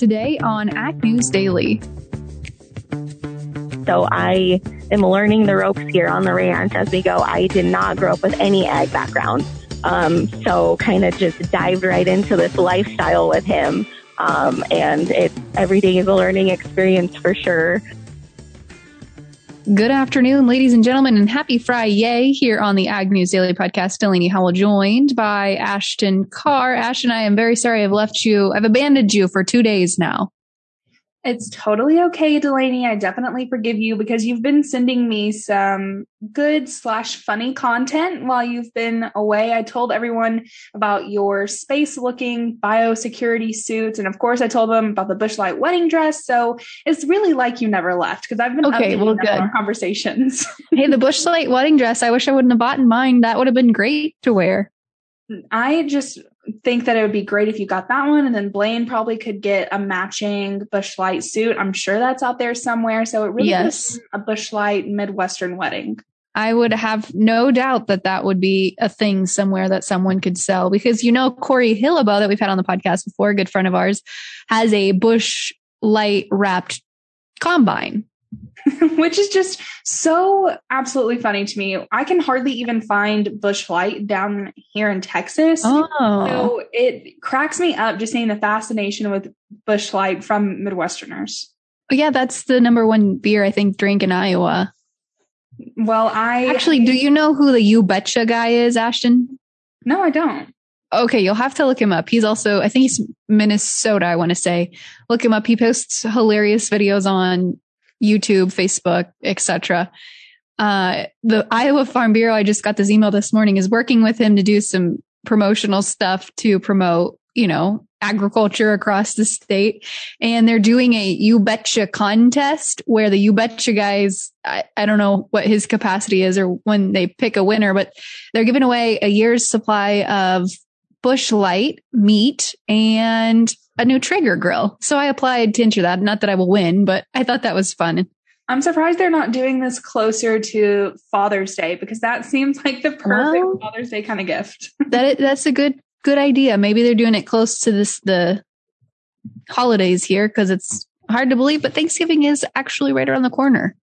Today on Ag News Daily. So I am learning the ropes here on the ranch as we go. I did not grow up with any ag background. Um, so kind of just dived right into this lifestyle with him. Um, and it every day is a learning experience for sure. Good afternoon, ladies and gentlemen, and happy Friday here on the Ag News Daily Podcast. Delaney Howell joined by Ashton Carr. Ashton, I am very sorry I've left you, I've abandoned you for two days now. It's totally okay, Delaney. I definitely forgive you because you've been sending me some good slash funny content while you've been away. I told everyone about your space looking biosecurity suits. And of course, I told them about the Busch Light wedding dress. So it's really like you never left because I've been okay. Well, good our conversations. hey, the Busch Light wedding dress. I wish I wouldn't have bought mine. That would have been great to wear. I just think that it would be great if you got that one. And then Blaine probably could get a matching Busch Light suit. I'm sure that's out there somewhere. So it really yes. is a Busch Light Midwestern wedding. I would have no doubt that that would be a thing somewhere that someone could sell because you know Corey Hillebo that we've had on the podcast before, a good friend of ours, has a Busch Light wrapped combine which is just so absolutely funny to me. I can hardly even find Busch Light down here in Texas. Oh. So it cracks me up just seeing the fascination with Busch Light from Midwesterners. Yeah, that's the number one beer I think drink in Iowa. Well, I actually do you know who the You Betcha guy is, Ashton? No, I don't. Okay, you'll have to look him up. He's also, I think he's Minnesota, I want to say. Look him up. He posts hilarious videos on YouTube, Facebook, etc. Uh, the Iowa Farm Bureau, I just got this email this morning, is working with him to do some promotional stuff to promote, you know, agriculture across the state. And they're doing a You Betcha contest where the You Betcha guys, I, I don't know what his capacity is or when they pick a winner, but they're giving away a year's supply of Busch Light meat and a new Traeger grill. So I applied to enter that. Not that I will win, but I thought that was fun. I'm surprised they're not doing this closer to Father's Day because that seems like the perfect well, Father's Day kind of gift. that that's a good good idea. Maybe they're doing it close to this the holidays here because it's hard to believe, but Thanksgiving is actually right around the corner.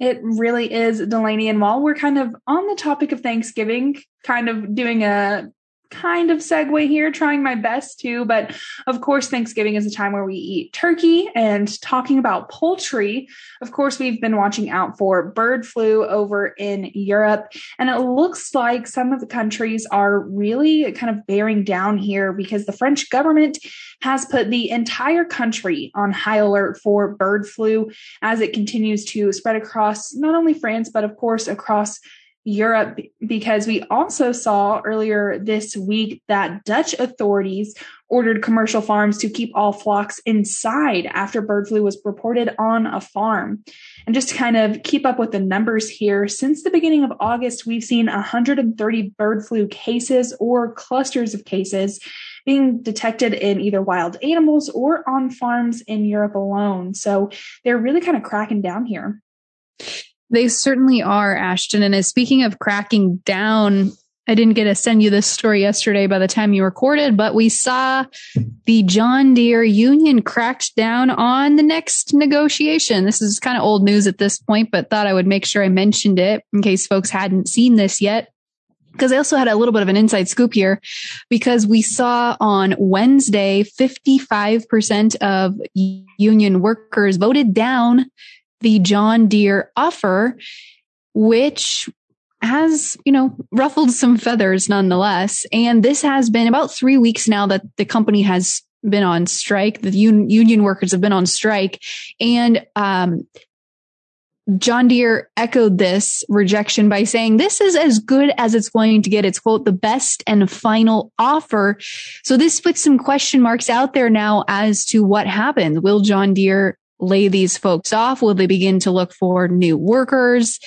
It really is, Delaney. And while we're kind of on the topic of Thanksgiving, kind of doing a kind of segue here, trying my best to. But of course, Thanksgiving is a time where we eat turkey and talking about poultry. Of course, we've been watching out for bird flu over in Europe. And it looks like some of the countries are really kind of bearing down here because the French government has put the entire country on high alert for bird flu as it continues to spread across not only France, but of course across Europe because we also saw earlier this week that Dutch authorities ordered commercial farms to keep all flocks inside after bird flu was reported on a farm. And just to kind of keep up with the numbers here, since the beginning of August, we've seen 130 bird flu cases or clusters of cases being detected in either wild animals or on farms in Europe alone. So they're really kind of cracking down here. They certainly are, Ashton. And as speaking of cracking down, I didn't get to send you this story yesterday by the time you recorded, but we saw the John Deere union cracked down on the next negotiation. This is kind of old news at this point, but thought I would make sure I mentioned it in case folks hadn't seen this yet. Because I also had a little bit of an inside scoop here because we saw on Wednesday, 55% of union workers voted down the John Deere offer, which has, you know, ruffled some feathers nonetheless. And this has been about three weeks now that the company has been on strike. The un- union workers have been on strike. And, um, John Deere echoed this rejection by saying, this is as good as it's going to get. It's quote, the best and final offer. So this puts some question marks out there now as to what happens. Will John Deere lay these folks off? Will they begin to look for new workers?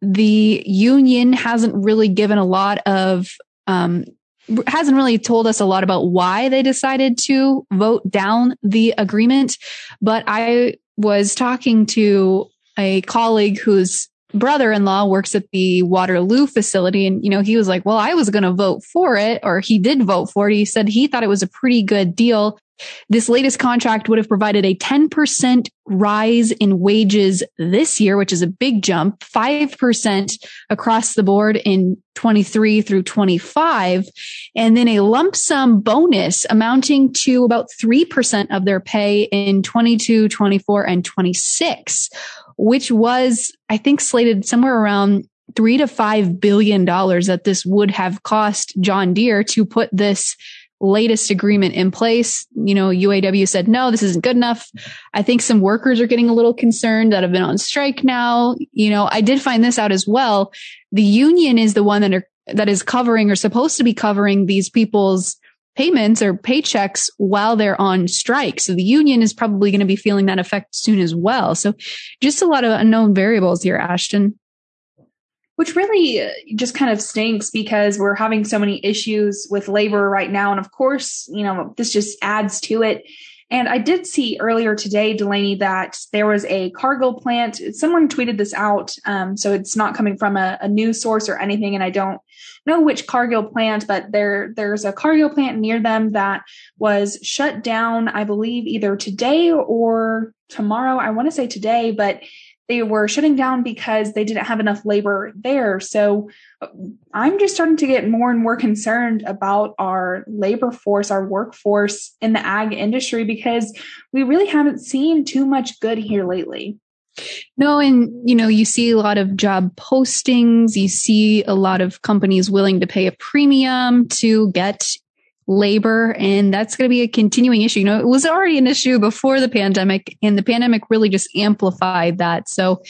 The union hasn't really given a lot of, um, hasn't really told us a lot about why they decided to vote down the agreement. But I was talking to a colleague whose brother-in-law works at the Waterloo facility. And, you know, he was like, well, I was going to vote for it, or he did vote for it. He said he thought it was a pretty good deal This latest contract would have provided a 10% rise in wages this year, which is a big jump, 5% across the board in 23 through 25, and then a lump sum bonus amounting to about 3% of their pay in 22, 24, and 26, which was, I think, slated somewhere around three to five billion dollars that this would have cost John Deere to put this latest agreement in place. You know, UAW said, no, this isn't good enough. I think some workers are getting a little concerned that have been on strike now. You know, I did find this out as well. The union is the one that are, that is covering or supposed to be covering these people's payments or paychecks while they're on strike. So the union is probably going to be feeling that effect soon as well. So just a lot of unknown variables here, Ashton which really uh, just kind of stinks because we're having so many issues with labor right now. And of course, you know, this just adds to it. And I did see earlier today, Delaney, that there was a Cargill plant. Someone tweeted this out. Um, so it's not coming from a, a, news source or anything. And I don't know which Cargill plant, but there, there's a Cargill plant near them that was shut down, I believe, either today or tomorrow. I want to say today, but they were shutting down because they didn't have enough labor there. So uh, I'm just starting to get more and more concerned about our labor force, our workforce in the ag industry, because we really haven't seen too much good here lately. No, and you know, you see a lot of job postings, you see a lot of companies willing to pay a premium to get labor. And that's going to be a continuing issue. You know, it was already an issue before the pandemic and the pandemic really just amplified that. So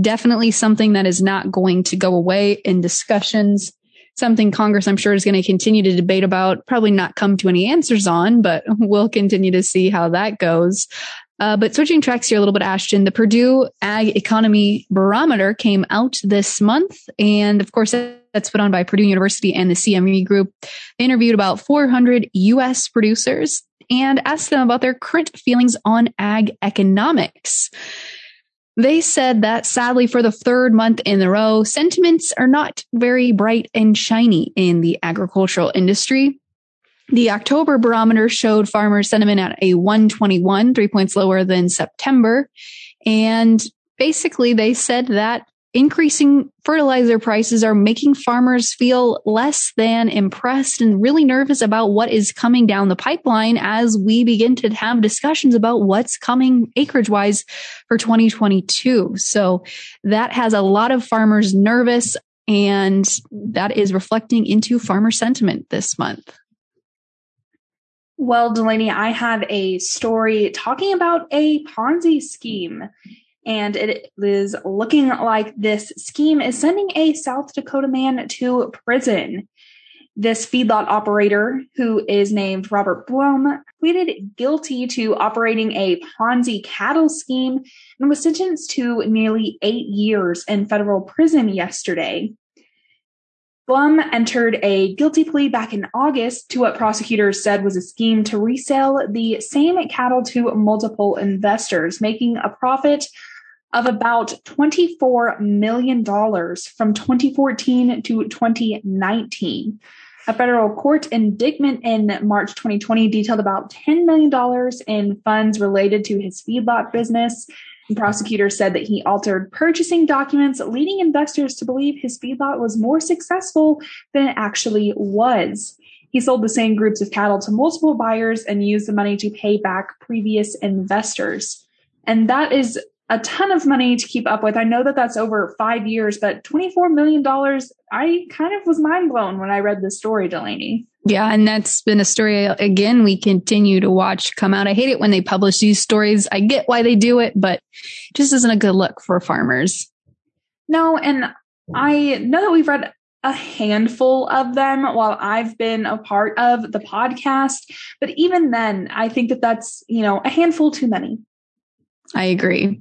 definitely something that is not going to go away in discussions. Something Congress, I'm sure, is going to continue to debate about, probably not come to any answers on, but we'll continue to see how that goes. Uh, but switching tracks here a little bit, Ashton, the Purdue Ag Economy Barometer came out this month. And of course, that's put on by Purdue University and the CME Group. They interviewed about 400 U.S. producers and asked them about their current feelings on ag economics. They said that sadly, for the third month in a row, sentiments are not very bright and shiny in the agricultural industry. The October barometer showed farmer sentiment at a 121, three points lower than September. And basically, they said that increasing fertilizer prices are making farmers feel less than impressed and really nervous about what is coming down the pipeline as we begin to have discussions about what's coming acreage wise for 2022. So that has a lot of farmers nervous and that is reflecting into farmer sentiment this month. Well, Delaney, I have a story talking about a Ponzi scheme. And it is looking like this scheme is sending a South Dakota man to prison. This feedlot operator, who is named Robert Blum, pleaded guilty to operating a Ponzi cattle scheme and was sentenced to nearly eight years in federal prison yesterday. Blum entered a guilty plea back in August to what prosecutors said was a scheme to resell the same cattle to multiple investors, making a profit of about $24 million from 2014 to 2019. A federal court indictment in March 2020 detailed about $10 million in funds related to his feedlot business prosecutors said that he altered purchasing documents, leading investors to believe his feedlot was more successful than it actually was. He sold the same groups of cattle to multiple buyers and used the money to pay back previous investors. And that is a ton of money to keep up with. I know that that's over five years, but $24 million, I kind of was mind blown when I read this story, Delaney. Yeah, and that's been a story again we continue to watch come out. I hate it when they publish these stories. I get why they do it, but it just isn't a good look for farmers. No, and I know that we've read a handful of them while I've been a part of the podcast, but even then, I think that that's, you know, a handful too many. I agree.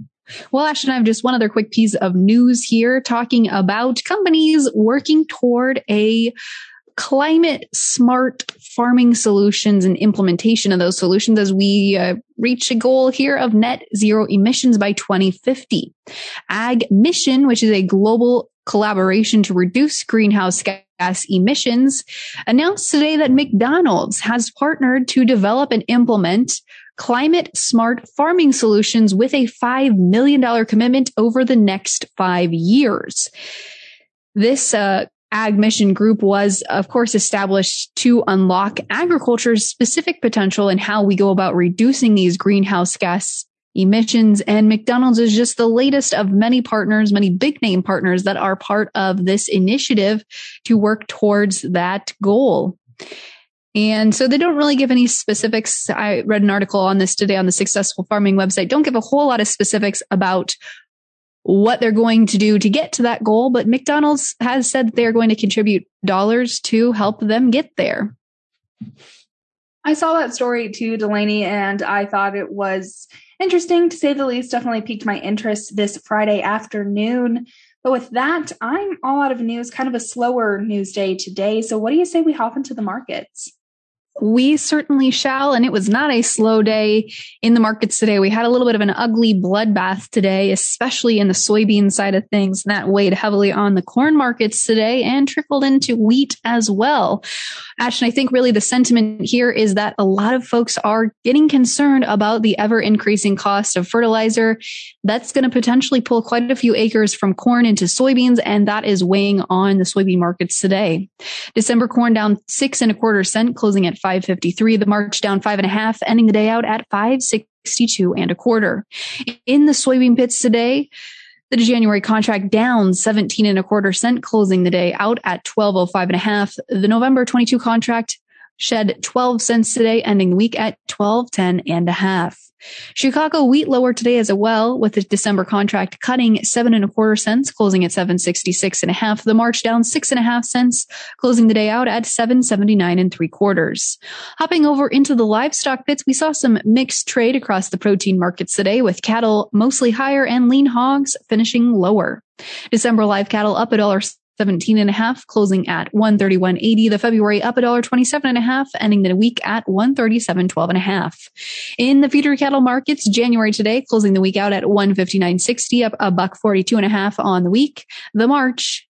Well, Ashton, I have just one other quick piece of news here talking about companies working toward a climate smart farming solutions and implementation of those solutions as we uh, reach a goal here of net zero emissions by 2050. Ag Mission, which is a global collaboration to reduce greenhouse gas emissions, announced today that McDonald's has partnered to develop and implement climate smart farming solutions with a $5 million commitment over the next five years. This uh, Ag Mission Group was, of course, established to unlock agriculture's specific potential and how we go about reducing these greenhouse gas emissions. And McDonald's is just the latest of many partners, many big name partners that are part of this initiative to work towards that goal. And so they don't really give any specifics. I read an article on this today on the successful farming website. Don't give a whole lot of specifics about what they're going to do to get to that goal, but McDonald's has said they're going to contribute dollars to help them get there. I saw that story too, Delaney, and I thought it was interesting to say the least. Definitely piqued my interest this Friday afternoon. But with that, I'm all out of news, kind of a slower news day today. So, what do you say we hop into the markets? We certainly shall. And it was not a slow day in the markets today. We had a little bit of an ugly bloodbath today, especially in the soybean side of things. And that weighed heavily on the corn markets today and trickled into wheat as well. Ashton, I think really the sentiment here is that a lot of folks are getting concerned about the ever increasing cost of fertilizer. That's going to potentially pull quite a few acres from corn into soybeans, and that is weighing on the soybean markets today. December corn down six and a quarter cent, closing at 553. The March down five and a half, ending the day out at 562 and a quarter. In the soybean pits today, the January contract down 17 and a quarter cent, closing the day out at 1205 and a half. The November 22 contract shed 12 cents today, ending week at 1210 and a half. Chicago wheat lower today as well, with the December contract cutting seven and a quarter cents, closing at 766 and a half. The March down six and a half cents, closing the day out at 779 and three quarters. Hopping over into the livestock pits, we saw some mixed trade across the protein markets today with cattle mostly higher and lean hogs finishing lower. December live cattle up a dollar 17 and a half, closing at 131.80. The February up a dollar 27 and a half, ending the week at 137.12 and a half. In the feeder cattle markets, January today, closing the week out at 159.60, up a buck 42 and a half on the week. The March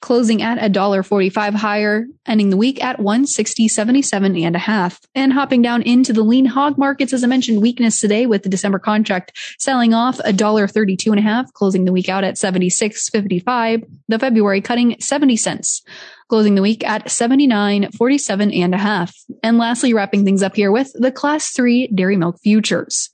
closing at a dollar 45 higher, ending the week at 160.77 and a half. And hopping down into the lean hog markets, as I mentioned, weakness today with the December contract selling off a dollar 32 and a half, closing the week out at 76.55. The February cutting 70 cents closing the week at 79.47 and a half. And lastly, wrapping things up here with the class three dairy milk futures.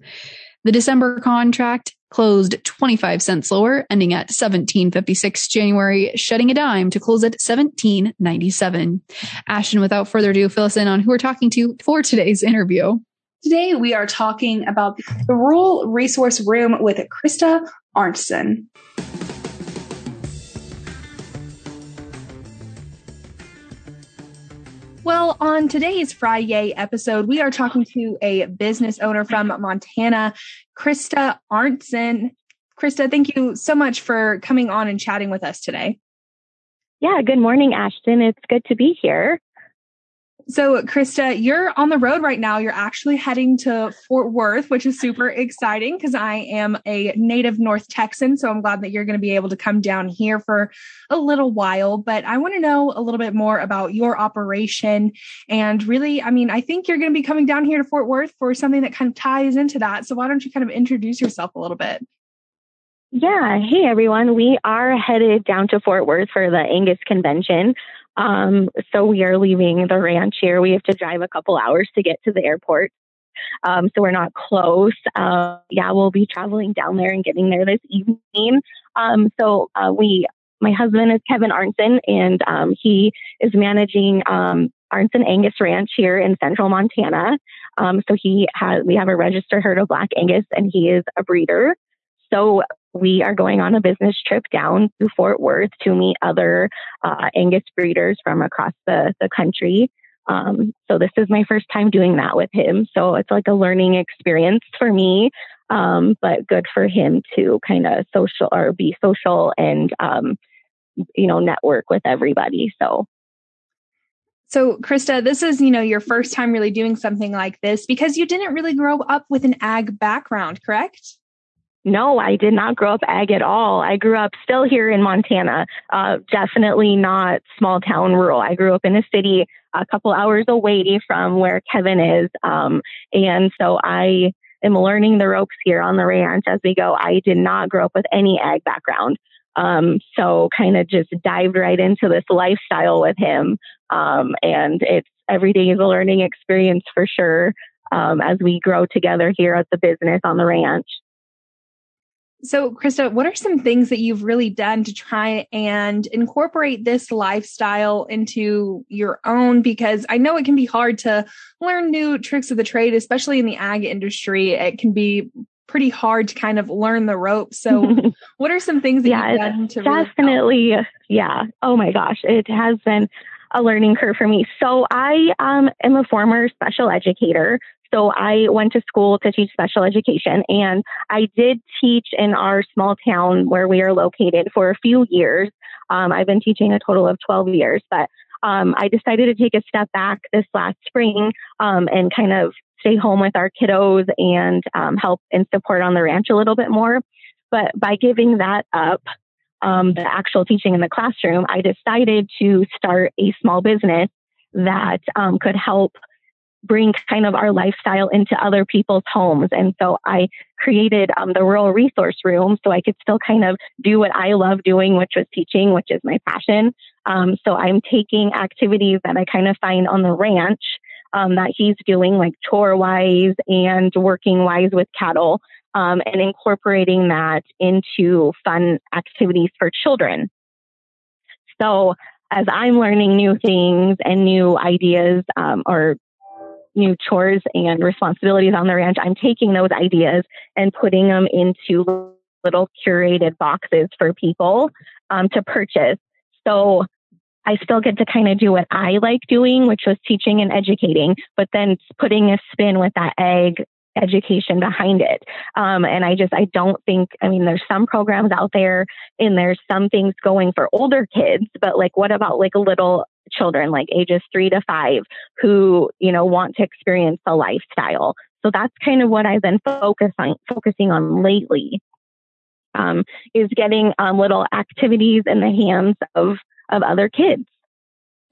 The December contract closed 25 cents lower, ending at 1756 January, shedding a dime to close at 1797. Ashton, without further ado, fill us in on who we're talking to for today's interview. Today, we are talking about the Rural Resource Room with Krista Arntzen. Well, on today's Friday episode, we are talking to a business owner from Montana, Krista Arntzen. Krista, thank you so much for coming on and chatting with us today. Yeah, good morning, Ashton. It's good to be here. So, Krista, you're on the road right now. You're actually heading to Fort Worth, which is super exciting because I am a native North Texan. So, I'm glad that you're going to be able to come down here for a little while. But I want to know a little bit more about your operation. And really, I mean, I think you're going to be coming down here to Fort Worth for something that kind of ties into that. So, why don't you kind of introduce yourself a little bit? Yeah. Hey, everyone. We are headed down to Fort Worth for the Angus Convention. Um, so we are leaving the ranch here. We have to drive a couple hours to get to the airport. Um, so we're not close. Uh, yeah, we'll be traveling down there and getting there this evening. Um, so uh, we, my husband is Kevin Arntzen, and um, he is managing um, Arntzen Angus Ranch here in central Montana. Um, so he has, we have a registered herd of Black Angus, and he is a breeder. So we are going on a business trip down to Fort Worth to meet other uh, Angus breeders from across the, the country. Um, so this is my first time doing that with him. So it's like a learning experience for me, um, but good for him to kind of social or be social and, um, you know, network with everybody. So. So, Krista, this is, you know, your first time really doing something like this because you didn't really grow up with an ag background, correct? No, I did not grow up ag at all. I grew up still here in Montana. Uh, definitely not small town rural. I grew up in a city a couple hours away from where Kevin is. Um, and so I am learning the ropes here on the ranch as we go. I did not grow up with any ag background. Um, so kind of just dived right into this lifestyle with him. Um, and it's every day is a learning experience for sure. Um, as we grow together here at the business on the ranch. So, Krista, what are some things that you've really done to try and incorporate this lifestyle into your own? Because I know it can be hard to learn new tricks of the trade, especially in the ag industry. It can be pretty hard to kind of learn the ropes. So, what are some things that yeah, you've done to definitely? Really yeah. Oh my gosh, it has been a learning curve for me. So, I um, am a former special educator. So I went to school to teach special education and I did teach in our small town where we are located for a few years. Um, I've been teaching a total of 12 years, but um, I decided to take a step back this last spring um, and kind of stay home with our kiddos and um, help and support on the ranch a little bit more. But by giving that up, um, the actual teaching in the classroom, I decided to start a small business that um, could help bring kind of our lifestyle into other people's homes. And so I created um, the rural resource room so I could still kind of do what I love doing, which was teaching, which is my passion. Um, so I'm taking activities that I kind of find on the ranch um, that he's doing, like chore wise and working wise with cattle, um, and incorporating that into fun activities for children. So as I'm learning new things and new ideas um, or new chores and responsibilities on the ranch, I'm taking those ideas and putting them into little curated boxes for people um, to purchase. So I still get to kind of do what I like doing, which was teaching and educating, but then putting a spin with that ag education behind it. Um, and I just, I don't think, I mean, there's some programs out there and there's some things going for older kids, but like, what about like a little children like ages three to five who, you know, want to experience the lifestyle. So that's kind of what I've been focusing, focusing on lately. Um, is getting um, little activities in the hands of of other kids.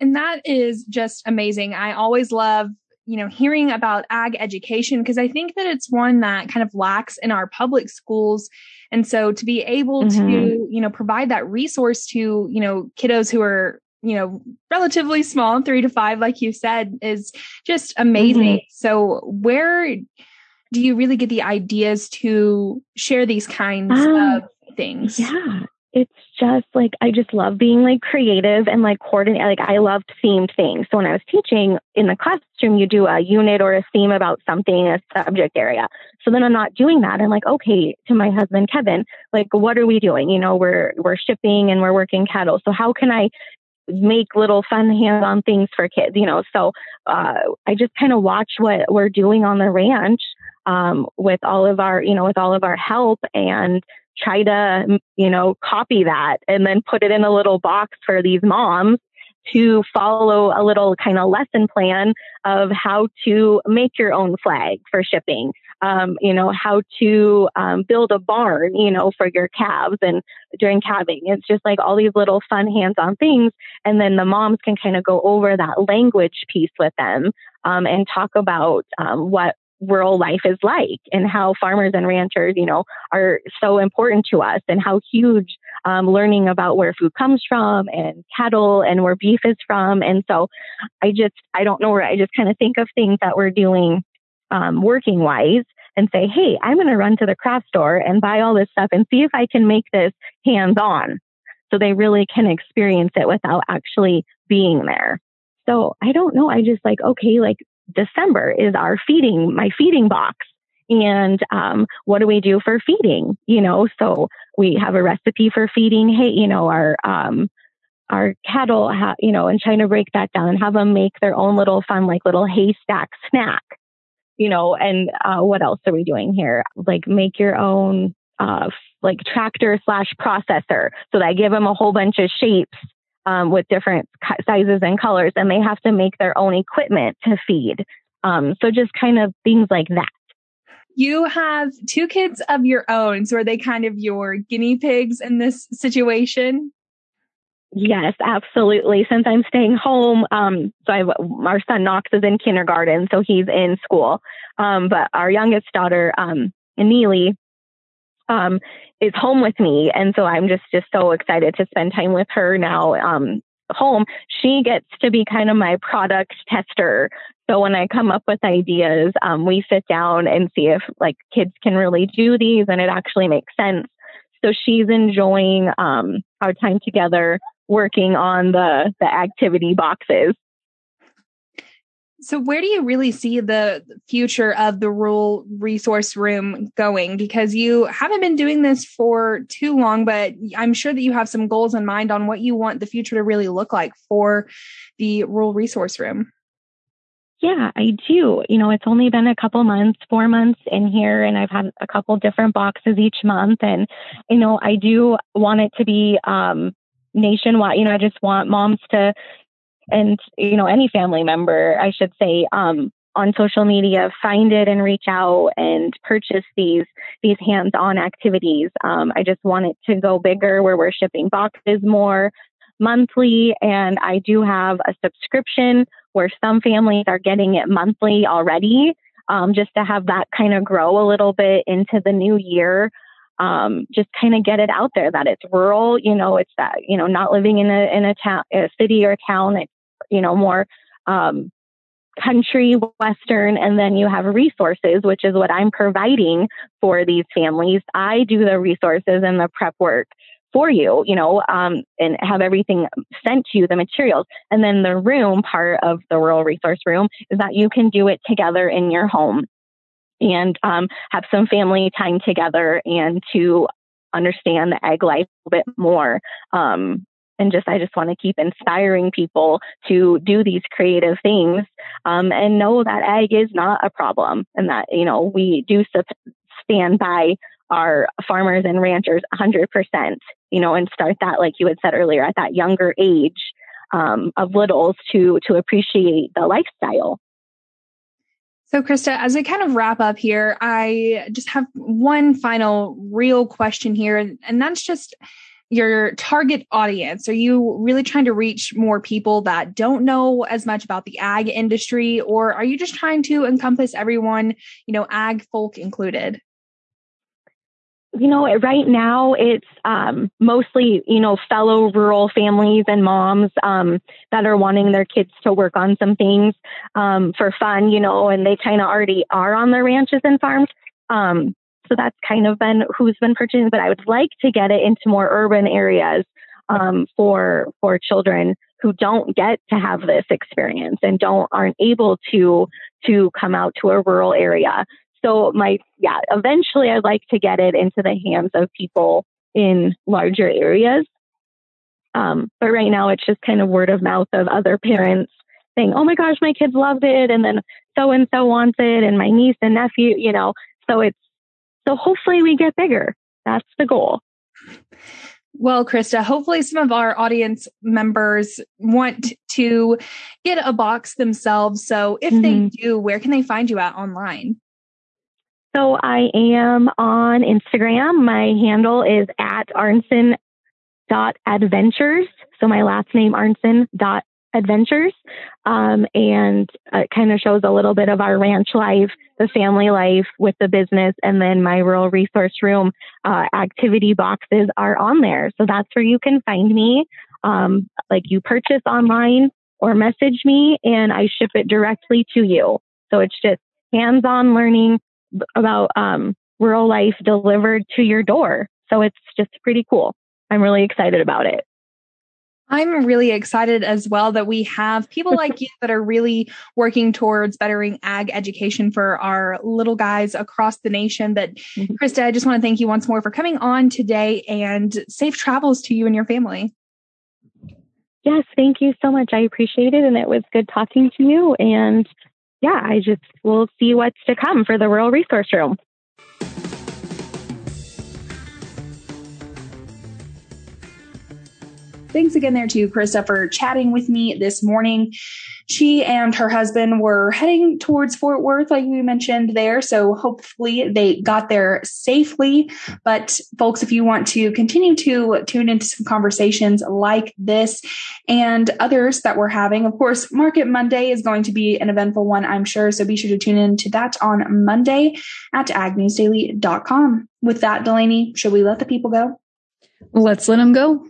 And that is just amazing. I always love you know hearing about ag education because i think that it's one that kind of lacks in our public schools and so to be able mm-hmm. to you know provide that resource to you know kiddos who are you know, relatively small, three to five, like you said, is just amazing. Mm-hmm. So, where do you really get the ideas to share these kinds um, of things? Yeah, it's just like I just love being like creative and like coordinate. Like I loved themed things. So when I was teaching in the classroom, you do a unit or a theme about something, a subject area. So then I'm not doing that. I'm like, okay, to my husband Kevin, like what are we doing? You know, we're we're shipping and we're working cattle. So how can I make little fun hands-on things for kids, you know. So uh, I just kind of watch what we're doing on the ranch um, with all of our, you know, with all of our help and try to, you know, copy that and then put it in a little box for these moms to follow a little kind of lesson plan of how to make your own flag for shipping. Um, you know, how to um, build a barn, you know, for your calves and during calving. It's just like all these little fun hands on things. And then the moms can kind of go over that language piece with them um, and talk about um, what rural life is like and how farmers and ranchers, you know, are so important to us and how huge um, learning about where food comes from and cattle and where beef is from. And so I just, I don't know where I just kind of think of things that we're doing um, working wise and say, hey, I'm going to run to the craft store and buy all this stuff and see if I can make this hands on so they really can experience it without actually being there. So I don't know. I just like, okay, like December is our feeding, my feeding box. And um, what do we do for feeding? You know, so we have a recipe for feeding. Hey, you know, our um, our cattle, ha- you know, and trying to break that down and have them make their own little fun, like little haystack snack. You know, and uh, what else are we doing here? Like make your own uh, like tractor slash processor. So that I give them a whole bunch of shapes um, with different sizes and colors, and they have to make their own equipment to feed. Um, so just kind of things like that. You have two kids of your own. So are they kind of your guinea pigs in this situation? Yes, absolutely. Since I'm staying home, um, so I, our son Knox is in kindergarten, so he's in school. Um, but our youngest daughter, um, Neely, um, is home with me, and so I'm just just so excited to spend time with her now. Um, home, she gets to be kind of my product tester. So when I come up with ideas, um, we sit down and see if like kids can really do these and it actually makes sense. So she's enjoying um, our time together working on the the activity boxes. So where do you really see the future of the rural resource room going? Because you haven't been doing this for too long, but I'm sure that you have some goals in mind on what you want the future to really look like for the rural resource room. Yeah, I do. You know, it's only been a couple months, four months in here, and I've had a couple different boxes each month. And, you know, I do want it to be um, nationwide. You know, I just want moms to, and you know, any family member, I should say, um, on social media, find it and reach out and purchase these these hands-on activities. Um, I just want it to go bigger, where we're shipping boxes more monthly, and I do have a subscription where some families are getting it monthly already. Um, just to have that kind of grow a little bit into the new year um, just kind of get it out there that it's rural. You know, it's that you know not living in a in a town, a city or town. It's you know more um, country western, and then you have resources, which is what I'm providing for these families. I do the resources and the prep work for you, you know, um, and have everything sent to you, the materials. And then the room part of the rural resource room is that you can do it together in your home and um, have some family time together and to understand the ag life a bit more. Um, and just, I just want to keep inspiring people to do these creative things um, and know that egg is not a problem and that, you know, we do stand by our farmers and ranchers 100%, you know, and start that, like you had said earlier, at that younger age um, of littles to, to appreciate the lifestyle. So, Krista, as we kind of wrap up here, I just have one final real question here, and that's just your target audience. Are you really trying to reach more people that don't know as much about the ag industry, or are you just trying to encompass everyone, you know, ag folk included? You know, right now it's um, mostly, you know, fellow rural families and moms um, that are wanting their kids to work on some things um, for fun, you know, and they kind of already are on their ranches and farms. Um, so that's kind of been who's been purchasing, but I would like to get it into more urban areas um, for for children who don't get to have this experience and don't aren't able to to come out to a rural area. So my, yeah, eventually I'd like to get it into the hands of people in larger areas. Um, but right now it's just kind of word of mouth of other parents saying, Oh my gosh, my kids loved it. And then so and so wants it and my niece and nephew, you know, so it's, so hopefully we get bigger. That's the goal. Well, Krista, hopefully some of our audience members want to get a box themselves. So if mm-hmm. they do, where can they find you at online? So I am on Instagram. My handle is at arntzen.adventures. So my last name, arntzen.adventures. Um, and it kind of shows a little bit of our ranch life, the family life with the business, and then my rural resource room uh, activity boxes are on there. So that's where you can find me. Um, like you purchase online or message me and I ship it directly to you. So it's just hands on learning about um, rural life delivered to your door. So it's just pretty cool. I'm really excited about it. I'm really excited as well that we have people like you that are really working towards bettering ag education for our little guys across the nation. But mm-hmm. Krista, I just want to thank you once more for coming on today and safe travels to you and your family. Yes, thank you so much. I appreciate it. And it was good talking to you. And yeah, I just will see what's to come for the Rural Resource Room. Thanks again there to Krista for chatting with me this morning. She and her husband were heading towards Fort Worth, like we mentioned there. So hopefully they got there safely. But folks, if you want to continue to tune into some conversations like this and others that we're having, of course, Market Monday is going to be an eventful one, I'm sure. So be sure to tune in to that on Monday at agnewsdaily.com. With that, Delaney, should we let the people go? Let's let them go.